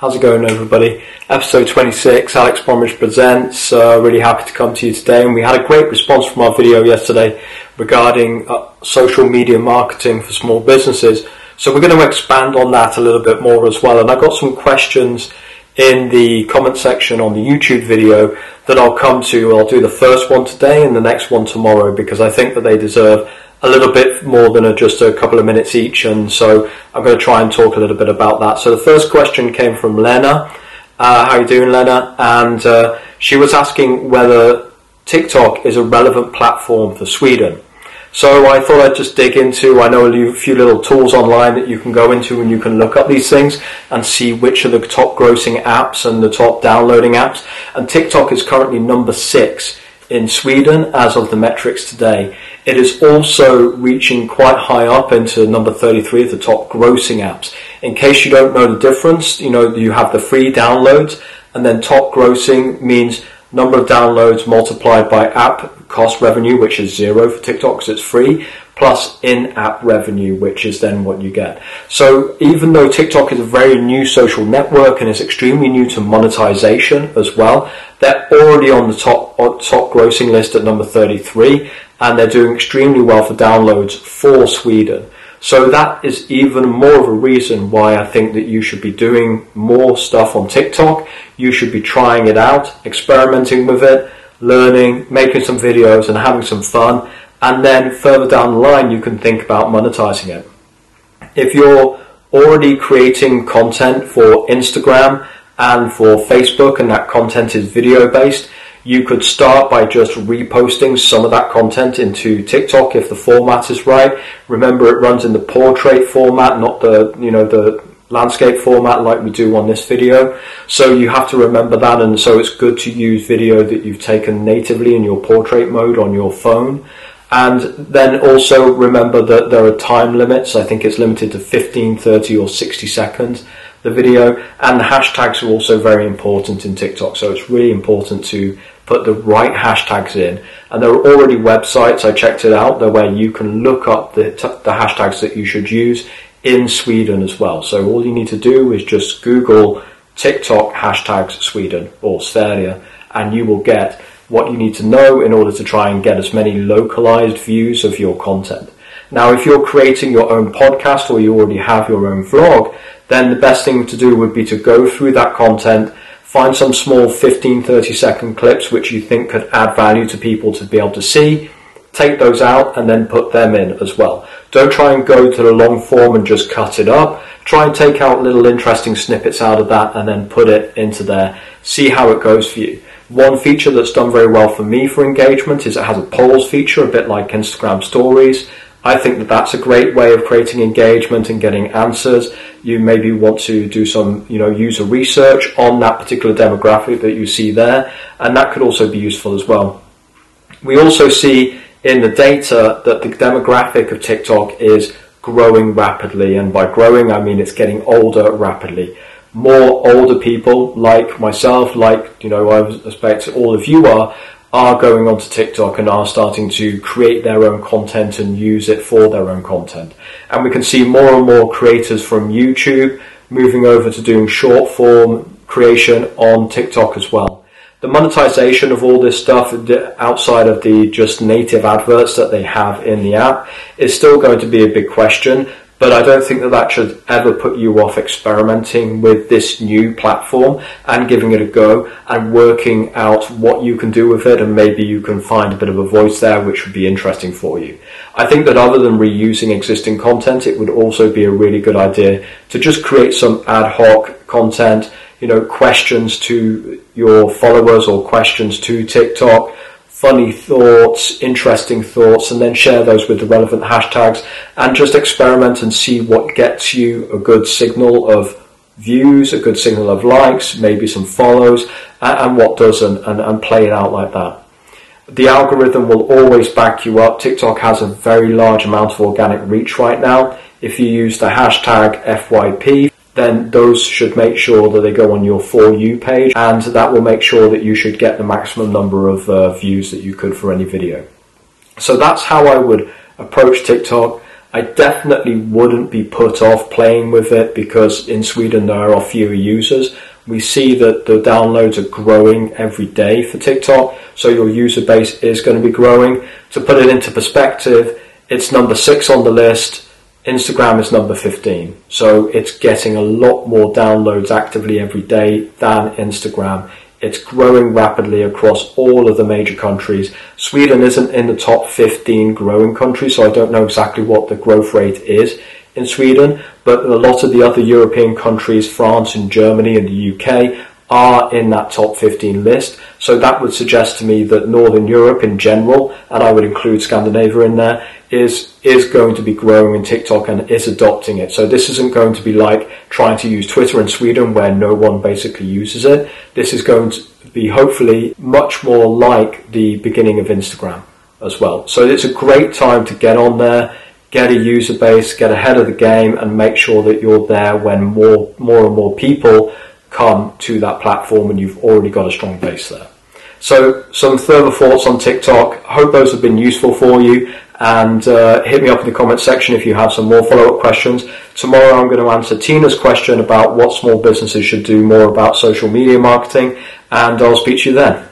How's it going, everybody? Episode 26, Alex Bromwich presents. Uh, really happy to come to you today, and we had a great response from our video yesterday regarding uh, social media marketing for small businesses. So we're going to expand on that a little bit more as well. And I got some questions in the comment section on the YouTube video that I'll come to. I'll do the first one today and the next one tomorrow because I think that they deserve a little bit more than a, just a couple of minutes each, and so I'm going to try and talk a little bit about that. So the first question came from Lena. Uh, how are you doing, Lena? And uh, she was asking whether TikTok is a relevant platform for Sweden. So I thought I'd just dig into, I know a few little tools online that you can go into and you can look up these things and see which are the top grossing apps and the top downloading apps. And TikTok is currently number six in Sweden as of the metrics today. It is also reaching quite high up into number 33 of the top grossing apps. In case you don't know the difference, you know, you have the free downloads and then top grossing means number of downloads multiplied by app cost revenue, which is zero for TikTok because it's free, plus in-app revenue, which is then what you get. So even though TikTok is a very new social network and is extremely new to monetization as well, they're already on the top top grossing list at number 33, and they're doing extremely well for downloads for Sweden. So that is even more of a reason why I think that you should be doing more stuff on TikTok. You should be trying it out, experimenting with it, learning, making some videos and having some fun. And then further down the line, you can think about monetizing it. If you're already creating content for Instagram and for Facebook and that content is video based, you could start by just reposting some of that content into TikTok if the format is right. Remember, it runs in the portrait format, not the you know the landscape format like we do on this video. So you have to remember that, and so it's good to use video that you've taken natively in your portrait mode on your phone. And then also remember that there are time limits. I think it's limited to 15, 30, or 60 seconds the video. And the hashtags are also very important in TikTok. So it's really important to put the right hashtags in. And there are already websites, I checked it out, there where you can look up the, the hashtags that you should use in Sweden as well. So all you need to do is just Google TikTok hashtags Sweden or Sverige and you will get what you need to know in order to try and get as many localized views of your content. Now, if you're creating your own podcast or you already have your own vlog, then the best thing to do would be to go through that content, find some small 15, 30 second clips which you think could add value to people to be able to see, take those out and then put them in as well. Don't try and go to the long form and just cut it up. Try and take out little interesting snippets out of that and then put it into there. See how it goes for you. One feature that's done very well for me for engagement is it has a polls feature, a bit like Instagram stories. I think that that's a great way of creating engagement and getting answers. You maybe want to do some, you know, user research on that particular demographic that you see there, and that could also be useful as well. We also see in the data that the demographic of TikTok is growing rapidly, and by growing I mean it's getting older rapidly. More older people like myself, like you know, I expect all of you are, are going onto TikTok and are starting to create their own content and use it for their own content. And we can see more and more creators from YouTube moving over to doing short form creation on TikTok as well. The monetization of all this stuff outside of the just native adverts that they have in the app is still going to be a big question, but I don't think that that should ever put you off experimenting with this new platform and giving it a go and working out what you can do with it and maybe you can find a bit of a voice there which would be interesting for you. I think that other than reusing existing content, it would also be a really good idea to just create some ad hoc content, you know, questions to your followers or questions to TikTok funny thoughts, interesting thoughts, and then share those with the relevant hashtags and just experiment and see what gets you a good signal of views, a good signal of likes, maybe some follows, and, what doesn't, and, and play it out like that. The algorithm will always back you up. TikTok has a very large amount of organic reach right now. If you use the hashtag FYP, then those should make sure that they go on your For You page and that will make sure that you should get the maximum number of uh, views that you could for any video. So that's how I would approach TikTok. I definitely wouldn't be put off playing with it because in Sweden there are fewer users. We see that the downloads are growing every day for TikTok, so your user base is going to be growing. To put it into perspective, it's number six on the list. Instagram is number 15. So it's getting a lot more downloads actively every day than Instagram. It's growing rapidly across all of the major countries. Sweden isn't in the top 15 growing countries, so I don't know exactly what the growth rate is in Sweden, but a lot of the other European countries, France and Germany and the UK, are in that top 15 list. So that would suggest to me that Northern Europe in general, and I would include Scandinavia in there, is is going to be growing in TikTok and is adopting it. So this isn't going to be like trying to use Twitter in Sweden where no one basically uses it. This is going to be hopefully much more like the beginning of Instagram as well. So it's a great time to get on there, get a user base, get ahead of the game and make sure that you're there when more more and more people come to that platform and you've already got a strong base there. So some further thoughts on TikTok. Hope those have been useful for you and uh, hit me up in the comment section if you have some more follow-up questions. Tomorrow I'm going to answer Tina's question about what small businesses should do more about social media marketing and I'll speak to you then.